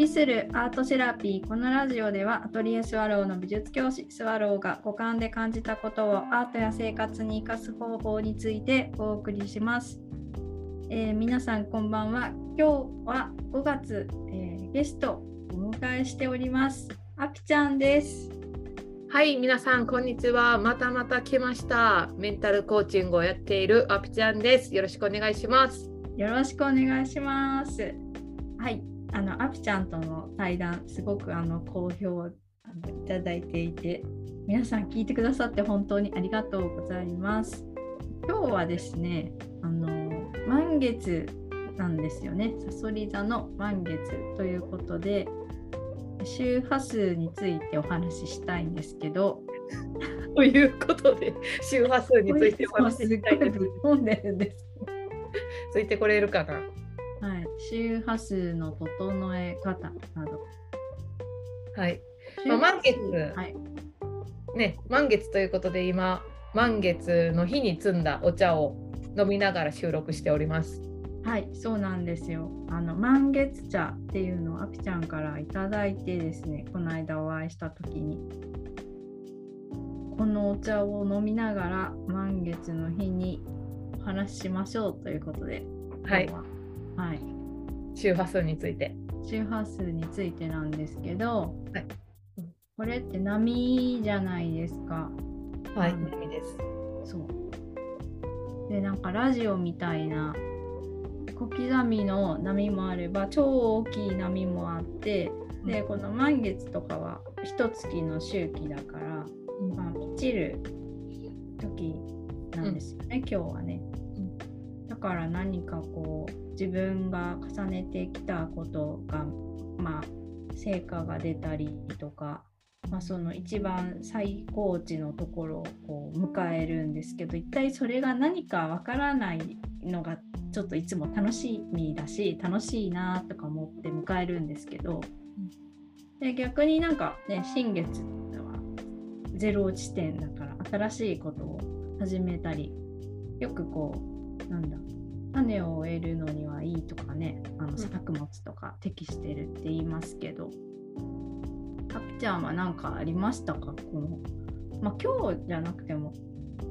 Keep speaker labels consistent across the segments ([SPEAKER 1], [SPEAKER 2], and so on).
[SPEAKER 1] 旅するアートセラピーこのラジオではアトリエスワローの美術教師スワローが五感で感じたことをアートや生活に生かす方法についてお送りします、えー、皆さんこんばんは。今日は5月、えー、ゲストお迎えしております。あぴちゃんです。
[SPEAKER 2] はい皆さんこんにちは。またまた来ました。メンタルコーチングをやっているあぴちゃんです。よろしくお願いします。
[SPEAKER 1] よろしくお願いします。はいあのアピちゃんとの対談すごくあの好評いただいていて皆さん聞いてくださって本当にありがとうございます。今日はですねあの満月なんですよね。さそり座の満月ということで周波数についてお話ししたいんですけど。
[SPEAKER 2] ということで周波数についてお話ししたい
[SPEAKER 1] です。
[SPEAKER 2] ついてこれるかな？
[SPEAKER 1] はい、周波数の整え方など。
[SPEAKER 2] はい。まあ、満月、はい、ね、満月ということで今、満月の日に摘んだお茶を飲みながら収録しております。
[SPEAKER 1] はい、そうなんですよ。あの満月茶っていうのをあぴちゃんから頂いてですね、この間お会いした時に、このお茶を飲みながら満月の日にお話ししましょうということで、
[SPEAKER 2] はい。はい、周波数について。
[SPEAKER 1] 周波数についてなんですけど、はい、これって波じゃないですか。
[SPEAKER 2] はい、波です。
[SPEAKER 1] そう。で、なんかラジオみたいな小刻みの波もあれば超大きい波もあってでこの満月とかは一月の周期だから、まあ、満ちる時なんですよね、うん、今日はね。だから何かこう自分が重ねてきたことがまあ成果が出たりとか、まあ、その一番最高値のところをこう迎えるんですけど一体それが何かわからないのがちょっといつも楽しみだし楽しいなとか思って迎えるんですけど、で逆になんかね新月はゼロ地点だから新しいことを始めたりよくこうなんだ種を植えるのにはいいとかねあの作物とか適してるって言いますけど、ハピちゃんは何かありましたか？この、まあ、今日じゃなくても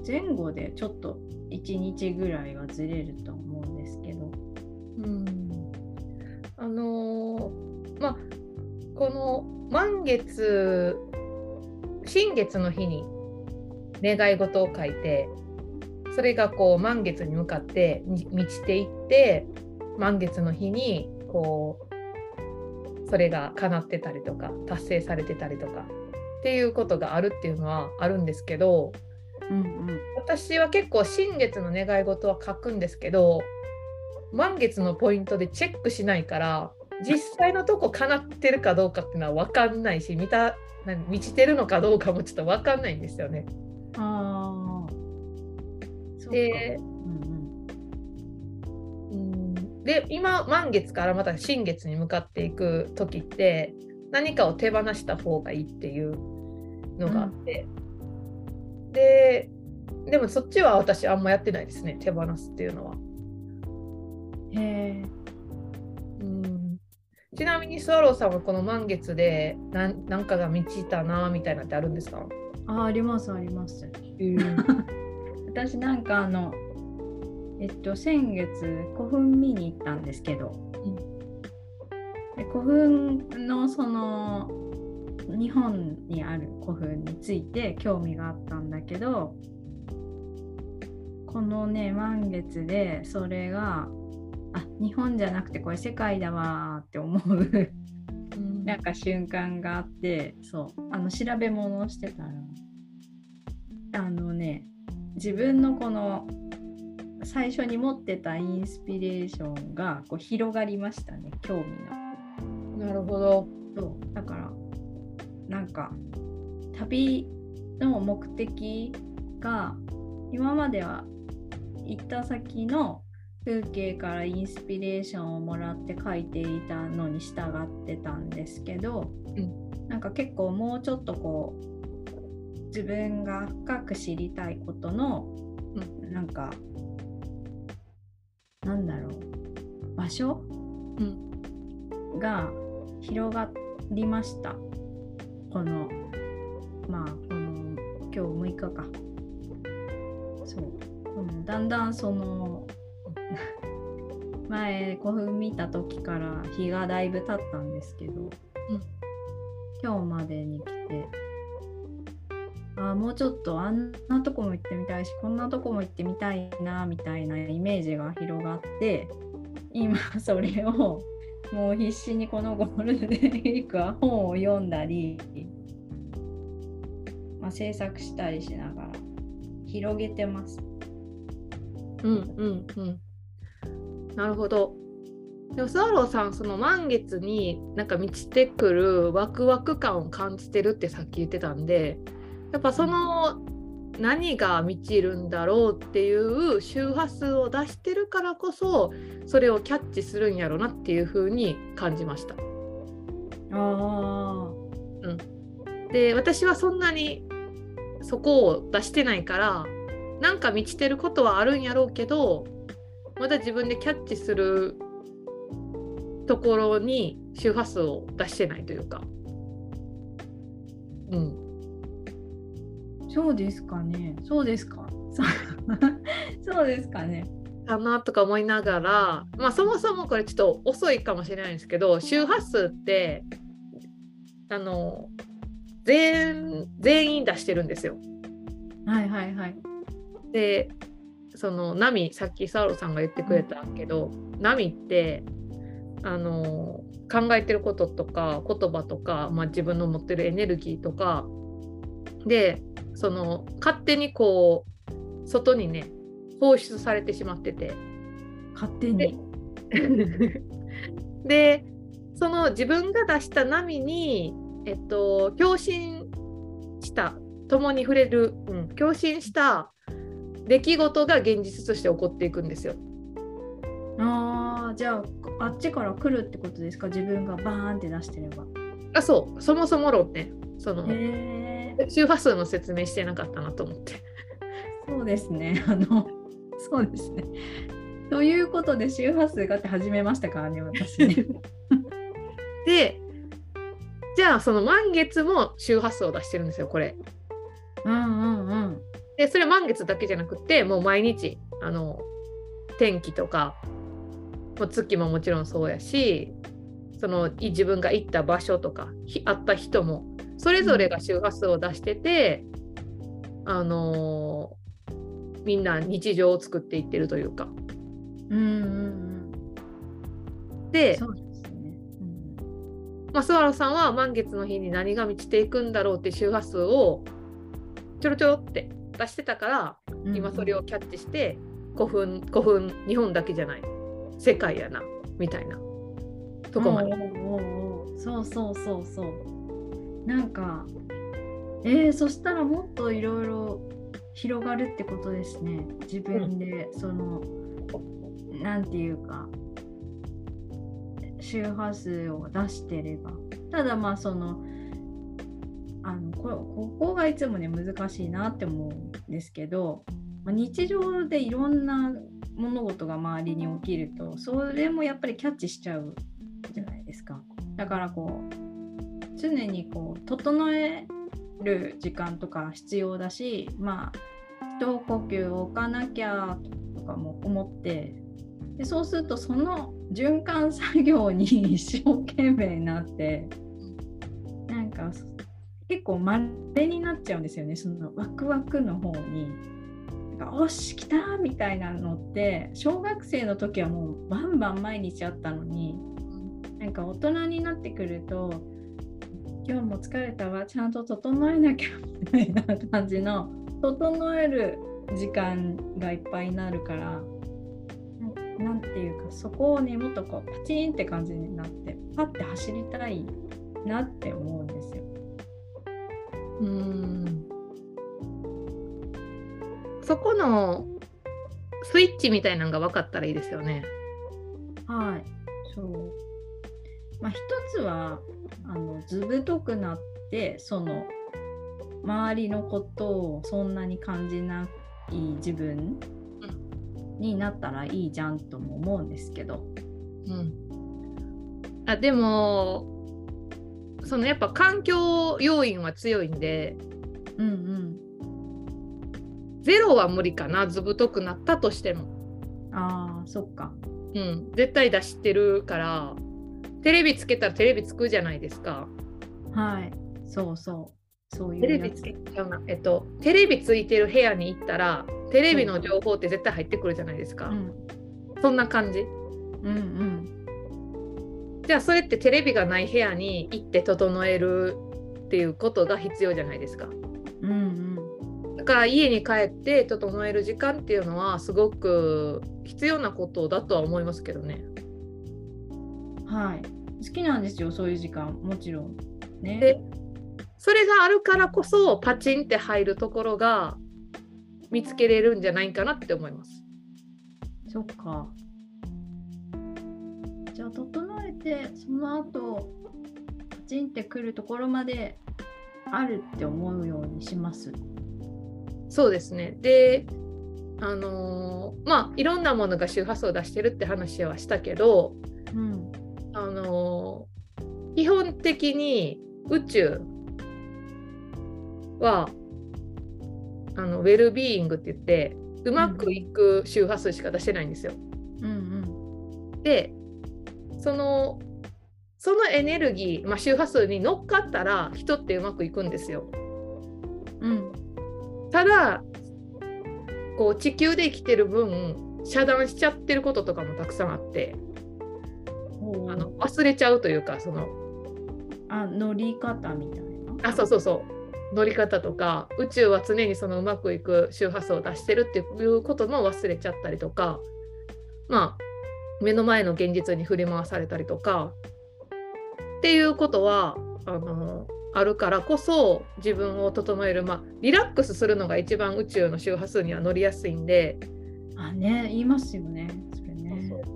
[SPEAKER 1] 前後でちょっと1日ぐらいはずれると思うんですけど。
[SPEAKER 2] うん。あのー、まあこの満月新月の日に願い事を書いてそれがこう満月に向かって満ちていって満月の日にこうそれが叶ってたりとか達成されてたりとかっていうことがあるっていうのはあるんですけど、うんうん、私は結構新月の願い事は書くんですけど満月のポイントでチェックしないから実際のとこ叶ってるかどうかっていうのは分かんないし見た満ちてるのかどうかもちょっと分かんないんですよね。
[SPEAKER 1] あ
[SPEAKER 2] で、うん、で今満月からまた新月に向かっていく時って何かを手放した方がいいっていうのがあって、うん、ででもそっちは私あんまやってないですね手放すっていうのは。
[SPEAKER 1] へ
[SPEAKER 2] うん。ちなみにスワローさんはこの満月で何何かが満ちたなみたいなってあるんですか？
[SPEAKER 1] あありますあります。
[SPEAKER 2] えー
[SPEAKER 1] 私なんかあのえっと先月古墳見に行ったんですけど、うん、で古墳のその日本にある古墳について興味があったんだけどこのね満月でそれがあ日本じゃなくてこれ世界だわって思うなんか瞬間があってそうあの調べ物をしてたらあのね自分のこの最初に持ってたインスピレーションがこう広がりましたね興味
[SPEAKER 2] の。なるほど。
[SPEAKER 1] そうだからなんか旅の目的が今までは行った先の風景からインスピレーションをもらって書いていたのに従ってたんですけど、うん、なんか結構もうちょっとこう自分が深く知りたいことの、うん、なんかなんだろう。場所、うん、が広がりました。このまあこの今日6日か。そう。このだんだんその 前古墳見た時から日がだいぶ経ったんですけど、うん、今日までに来てあもうちょっとあんなとこも行ってみたいしこんなとこも行ってみたいなみたいなイメージが広がって今 それをもう必死にこのゴールデンウィークは本を読んだり、まあ、制作したりしながら広げてます。
[SPEAKER 2] うんうんうん。なるほど。でもスワローさんその満月になんか満ちてくるワクワク感を感じてるってさっき言ってたんでやっぱその何が満ちるんだろうっていう周波数を出してるからこそそれをキャッチするんやろなっていう風に感じました。
[SPEAKER 1] あ
[SPEAKER 2] うん、で私はそんなにそこを出してないからなんか満ちてることはあるんやろうけどまだ自分でキャッチするところに周波数を出してないというか。うん、
[SPEAKER 1] そうですかね。そうですか。そうですかね。
[SPEAKER 2] かなとか思いながら、まあ、そもそもこれちょっと遅いかもしれないんですけど周波数ってあの全全員出してるんですよ。
[SPEAKER 1] はいはいはい。
[SPEAKER 2] でその波さっきサウロさんが言ってくれたけど、うん、波ってあの考えてることとか言葉とか、まあ、自分の持ってるエネルギーとかでその勝手にこう外にね放出されてしまってて
[SPEAKER 1] 勝手に？
[SPEAKER 2] で その自分が出した波にえっと共振した共に触れる、うん、共振した出来事が現実として起こっていくんですよ。
[SPEAKER 1] あじゃああっちから来るってことですか？自分がバーンって出してれば。
[SPEAKER 2] あそうそもそも論ねその。へ周波数の説明してなかったなと思って。
[SPEAKER 1] そうですね。あの、そうですね。ということで周波数がって始めましたからね、私ね。
[SPEAKER 2] で、じゃあその満月も周波数を出してるんですよ、これ。
[SPEAKER 1] うんうんうん。
[SPEAKER 2] で、それ満月だけじゃなくて、もう毎日、あの、天気とか、月ももちろんそうやし、その自分が行った場所とか、会った人もそれぞれが周波数を出してて、あのー、みんな日常を作っていってるというか。
[SPEAKER 1] うんうんうん、
[SPEAKER 2] でそうですね、うん。まあ、スワロさんは満月の日に何が満ちていくんだろうって周波数をちょろちょろって出してたから、うん、今それをキャッチして古墳古墳日本だけじゃない。世界やなみたいなとこまで。
[SPEAKER 1] そうそうそうそうなんかえー、そしたらもっといろいろ広がるってことですね。自分で、その何て言うか周波数を出してれば。ただまあそのあのこここがいつもね難しいなって思うんですけど、まあ、日常でいろんな物事が周りに起きるとそれもやっぱりキャッチしちゃうじゃないですか。だからこう常にこう整える時間とか必要だしまあ一呼吸置かなきゃとかも思ってでそうするとその循環作業に一生懸命になってなんか結構まれになっちゃうんですよねそのワクワクの方に。おし来たみたいなのって小学生の時はもうバンバン毎日あったのになんか大人になってくると今日も疲れたわちゃんと整えなきゃみたいな感じの整える時間がいっぱいになるから何ていうかそこをねもっとこうパチンって感じになってパッて走りたいなって思うんですよ。
[SPEAKER 2] うんそこのスイッチみたいなのが分かったらいいですよね。
[SPEAKER 1] はいそうまあ、一つはあの図太くなってその周りのことをそんなに感じない自分になったらいいじゃんとも思うんですけど。
[SPEAKER 2] うん、あでもそのやっぱ環境要因は強いんで。
[SPEAKER 1] うんうん。
[SPEAKER 2] ゼロは無理かなずぶとくなったとしても、
[SPEAKER 1] ああそっか。
[SPEAKER 2] うん、絶対出してるからテレビつけたらテレビつくじゃないですか。
[SPEAKER 1] はい。そうそう。そういう
[SPEAKER 2] テレビつけちゃうなえっとテレビついてる部屋に行ったらテレビの情報って絶対入ってくるじゃないですか、
[SPEAKER 1] うん。
[SPEAKER 2] そんな感じ。
[SPEAKER 1] うんうん。
[SPEAKER 2] じゃあそれってテレビがない部屋に行って整えるっていうことが必要じゃないですか。
[SPEAKER 1] うんうん。
[SPEAKER 2] だから家に帰って整える時間っていうのはすごく必要なことだとは思いますけどね。
[SPEAKER 1] はい。好きなんですよそういう時間。もちろん。ね。
[SPEAKER 2] でそれがあるからこそパチンって入るところが見つけれるんじゃないかなって思います。
[SPEAKER 1] そっか。じゃあ整えてその後パチンってくるところまであるって思うようにします。
[SPEAKER 2] そうですね。であのーまあいろんなものが周波数を出してるって話はしたけど、
[SPEAKER 1] うん
[SPEAKER 2] あのー基本的に宇宙はあのウェルビーイングって言ってうまくいく周波数しか出してないんですよ。
[SPEAKER 1] うん
[SPEAKER 2] でそのそのエネルギー、まあ、周波数に乗っかったら人ってうまくいくんですよ。
[SPEAKER 1] うんうん
[SPEAKER 2] ただこう地球で生きてる分遮断しちゃってることとかもたくさんあってあの忘れちゃうというかその
[SPEAKER 1] あ乗り方みたいな？
[SPEAKER 2] あそうそうそう。乗り方とか宇宙は常にそのうまくいく周波数を出してるっていうことも忘れちゃったりとかまあ目の前の現実に振り回されたりとかっていうことはあのあるからこそ自分を整える、まあ、リラックスするのが一番宇宙の周波数には乗りやすいんで、
[SPEAKER 1] あね言いますよね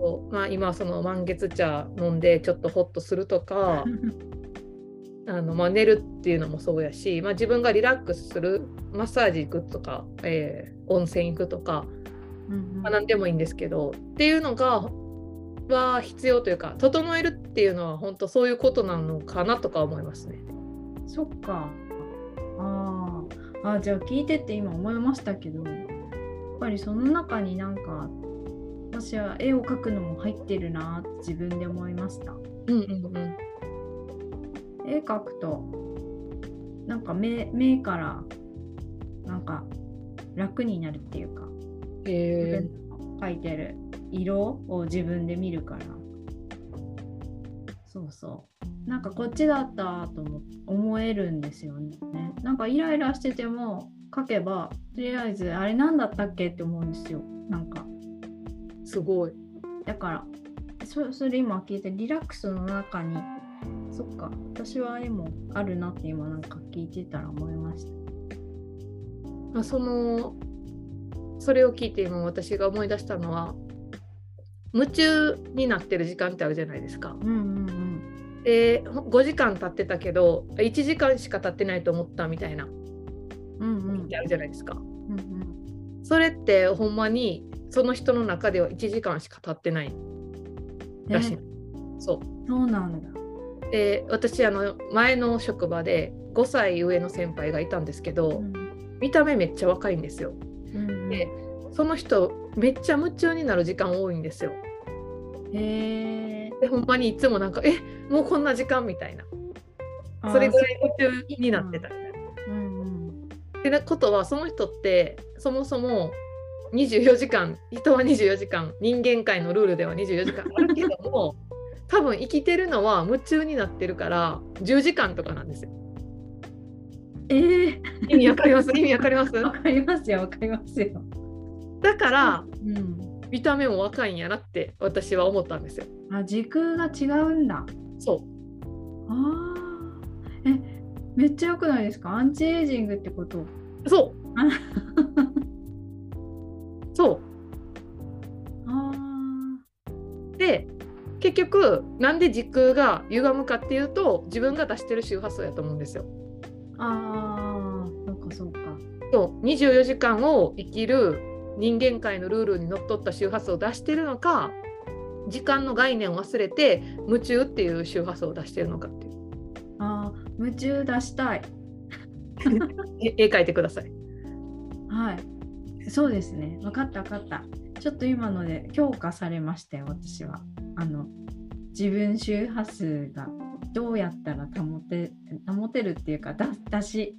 [SPEAKER 1] それね
[SPEAKER 2] そうそうまあ、今その満月茶飲んでちょっとホッとするとか あの、まあ、寝るっていうのもそうやし、まあ、自分がリラックスするマッサージ行くとか、えー温泉行くとか、
[SPEAKER 1] うんうん。
[SPEAKER 2] まあ、何でもいいんですけどっていうのがは必要というか整えるっていうのは本当そういうことなのかなとか思いますね。
[SPEAKER 1] そっか。あー。あじゃあ聞いてて今思いましたけどやっぱりその中になんか私は絵を描くのも入ってるなって自分で思いました。
[SPEAKER 2] うんうんうん
[SPEAKER 1] 絵描くとなんか目目からなんか楽になるっていうか自
[SPEAKER 2] え
[SPEAKER 1] 分の描いてる色を自分で見るから。そうそう。なんかこっちだったと思思えるんですよね。なんかイライラしてても描けばとりあえずあれ何だったっけって思うんですよ。なんか
[SPEAKER 2] ーすごい。
[SPEAKER 1] だからそそれ今聞いてリラックスの中にそっか私は絵もあるなって今なんか聞いてたら思いました
[SPEAKER 2] まあ、そのそれを聞いて今私が思い出したのは夢中になってる時間ってあるじゃないですか。
[SPEAKER 1] うんうん
[SPEAKER 2] で5時間経ってたけど1時間しか経ってないと思ったみたいな
[SPEAKER 1] うんうんうん
[SPEAKER 2] あるじゃないですか。
[SPEAKER 1] うんうん
[SPEAKER 2] それってほんまにその人の中では1時間しか経ってないらしい。
[SPEAKER 1] え
[SPEAKER 2] そう。
[SPEAKER 1] そうなんだ。
[SPEAKER 2] で私あの前の職場で5歳上の先輩がいたんですけど、
[SPEAKER 1] うん。
[SPEAKER 2] 見た目めっちゃ若いんですよ。
[SPEAKER 1] うんうん。
[SPEAKER 2] でその人めっちゃ夢中になる時間多いんですよ。
[SPEAKER 1] へえ。
[SPEAKER 2] でほんまにいつもなんかえ？もうこんな時間みたいな。それぐらい夢中になってたみたいな。ってなことはその人ってそもそも24時間人は24時間人間界のルールでは24時間。あるけども多分生きてるのは夢中になってるから10時間とかなんですよ。
[SPEAKER 1] ええ
[SPEAKER 2] 意味わかります？意味わかります？
[SPEAKER 1] わかりますよわかりますよ。
[SPEAKER 2] だから
[SPEAKER 1] うん。
[SPEAKER 2] 見た目も若いんやなって私は思ったんですよ。
[SPEAKER 1] あ時空が違うんだ。
[SPEAKER 2] そ
[SPEAKER 1] あー。えめっちゃ良くないですか？アンチエイジングってこと？
[SPEAKER 2] そう で結局なんで時空が歪むかっていうと自分が出してる周波数やと思うんですよ。
[SPEAKER 1] ーあーそうかそうか
[SPEAKER 2] そう24時間を生きる人間界のルールにのっとった周波数を出してるのか時間の概念を忘れて夢中っていう周波数を出してるのかっていう。
[SPEAKER 1] ああ、夢中出したい。
[SPEAKER 2] 絵描いてください。
[SPEAKER 1] はい。そうですね。分かった分かった。ちょっと今ので強化されましたよ、私は。あの、自分周波数がどうやったら保て保てるっていうか、だ出し、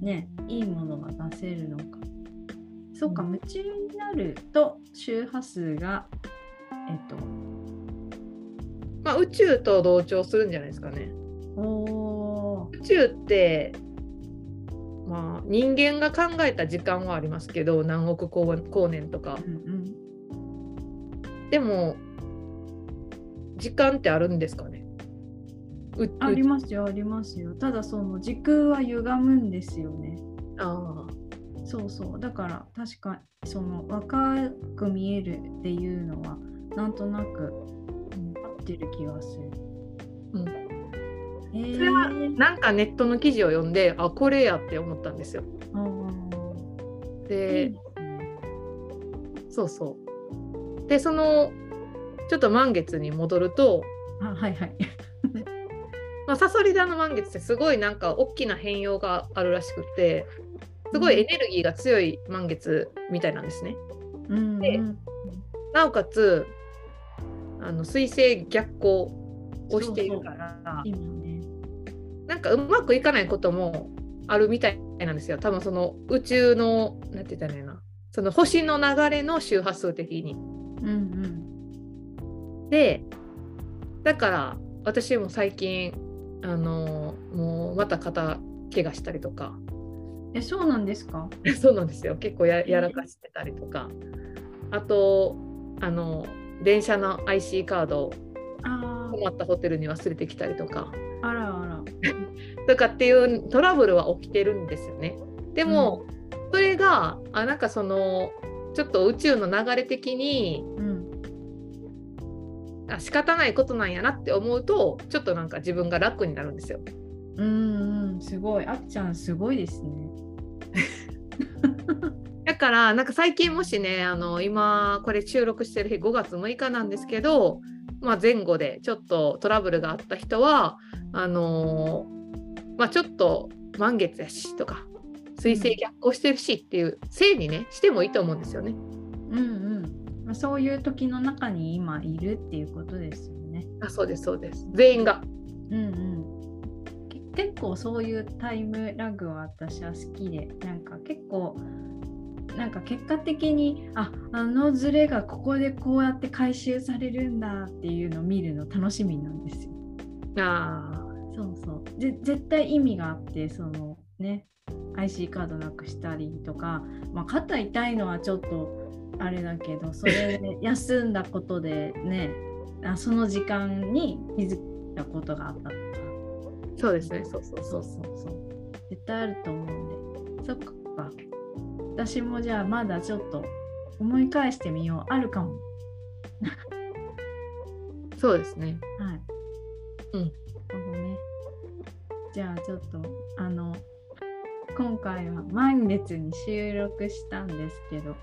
[SPEAKER 1] ね、いいものが出せるのか。そうか、夢中になると周波数が、えっと、
[SPEAKER 2] まあ宇宙と同調するんじゃないですかね。
[SPEAKER 1] お
[SPEAKER 2] 宇宙ってまあ人間が考えた時間はありますけど何億光光年とか
[SPEAKER 1] ー、うん
[SPEAKER 2] でも時間ってあるんですかね？う
[SPEAKER 1] うん、ありますよ、ありますよ。ただ、その時空は歪むんですよね。
[SPEAKER 2] あ
[SPEAKER 1] そうそうだから確かその若く見えるっていうのはなんとなく、うん、合ってる気がする。
[SPEAKER 2] うん
[SPEAKER 1] えー、
[SPEAKER 2] それはなんかネットの記事を読んであこれやって思ったんですよ。で
[SPEAKER 1] ですね
[SPEAKER 2] そうそう。でそのちょっと満月に戻ると、
[SPEAKER 1] あはいはい。
[SPEAKER 2] まあ、サソリ座の満月ってすごいなんか大きな変容があるらしくてすごいエネルギーが強い満月みたいなんですね。
[SPEAKER 1] うん
[SPEAKER 2] で
[SPEAKER 1] うん
[SPEAKER 2] なおかつあの水星逆行をしているから
[SPEAKER 1] 今ね。
[SPEAKER 2] なんかうまくいかないこともあるみたいなんですよ多分その宇宙のなんて言ったらいいなその星の流れの周波数的に。
[SPEAKER 1] うん
[SPEAKER 2] でだから私も最近あのもうまた肩怪我したりとか。
[SPEAKER 1] うん。えそうなんですか？
[SPEAKER 2] そうなんですよ。結構ややらかしてたりとか。あとあの電車の IC カードを
[SPEAKER 1] あ
[SPEAKER 2] 困ったホテルに忘れてきたりとか。
[SPEAKER 1] ああらあら。
[SPEAKER 2] とかっていうトラブルは起きてるんですよね。でも、それがあなんかそのちょっと宇宙の流れ的に
[SPEAKER 1] うん。
[SPEAKER 2] あ仕方ないことなんやなって思うとちょっとなんか自分が楽になるんですよ。
[SPEAKER 1] うんうんすごい。あっちゃんすごいですね。
[SPEAKER 2] だからなんか最近もしねあの今これ収録してる日5月6日なんですけど、まあ、前後でちょっとトラブルがあった人はあのーまあ、ちょっと満月やしとか水星逆行してるしっていうせいにねしてもいいと思うんですよね。
[SPEAKER 1] うんうん。まあ、そういう時の中に今いるっていうことですよね。
[SPEAKER 2] あそうですそうです全員が。
[SPEAKER 1] うんうん、け結構そういうタイムラグは私は好きでなんか結構なんか結果的にああのズレがここでこうやって回収されるんだっていうのを見るの楽しみなんですよ。
[SPEAKER 2] あ
[SPEAKER 1] そうそうぜ絶対意味があってそのね IC カードなくしたりとか、まあ、肩痛いのはちょっとあれだけどそれで休んだことでねあその時間に気づいたことがあったとか。
[SPEAKER 2] ーそうですね。そうそう
[SPEAKER 1] そ
[SPEAKER 2] う
[SPEAKER 1] そうそう。絶対あると思うんで。そっか。私もじゃあまだちょっと思い返してみよう。あるかも。
[SPEAKER 2] そうですね。
[SPEAKER 1] はい。
[SPEAKER 2] うん。
[SPEAKER 1] なるほどね。じゃあちょっとあの今回は満月に収録したんですけど、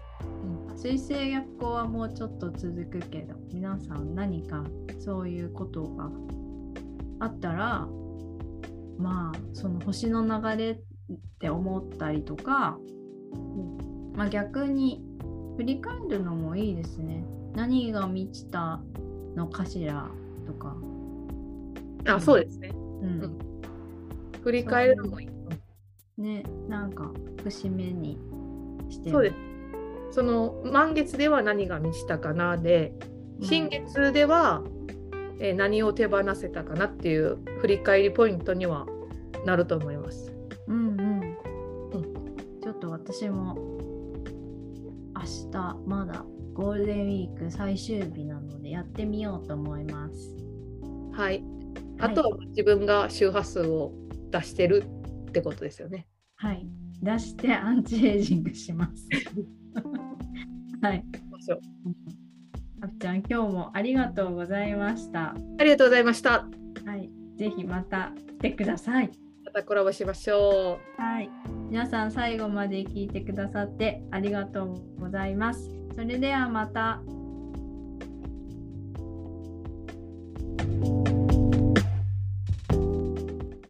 [SPEAKER 1] 水星逆行はもうちょっと続くけど皆さん何かそういうことがあったらまあその星の流れって思ったりとか、まあ、逆に振り返るのもいいですね。何が満ちたのかしらとか。
[SPEAKER 2] あそうですね。
[SPEAKER 1] うん
[SPEAKER 2] うん振り返るのもいい。
[SPEAKER 1] ね、なんか節目にして
[SPEAKER 2] そうです。その満月では何が満ちたかなで、
[SPEAKER 1] うん
[SPEAKER 2] 新月では、えー何を手放せたかなっていう振り返りポイントにはなると思います。
[SPEAKER 1] うんうん。ちょっと私も明日まだゴールデンウィーク最終日なのでやってみようと思います。
[SPEAKER 2] はい。あとは自分が周波数を出してるってことですよね。
[SPEAKER 1] はい。出してアンチエイジングします。はい。あっちゃん、今日もありがとうございました。
[SPEAKER 2] ありがとうございました。
[SPEAKER 1] はい。ぜひまた来てください。
[SPEAKER 2] またコラボしましょ
[SPEAKER 1] はい。皆さん最後まで聞いてくださってありがとうございます。それではまた。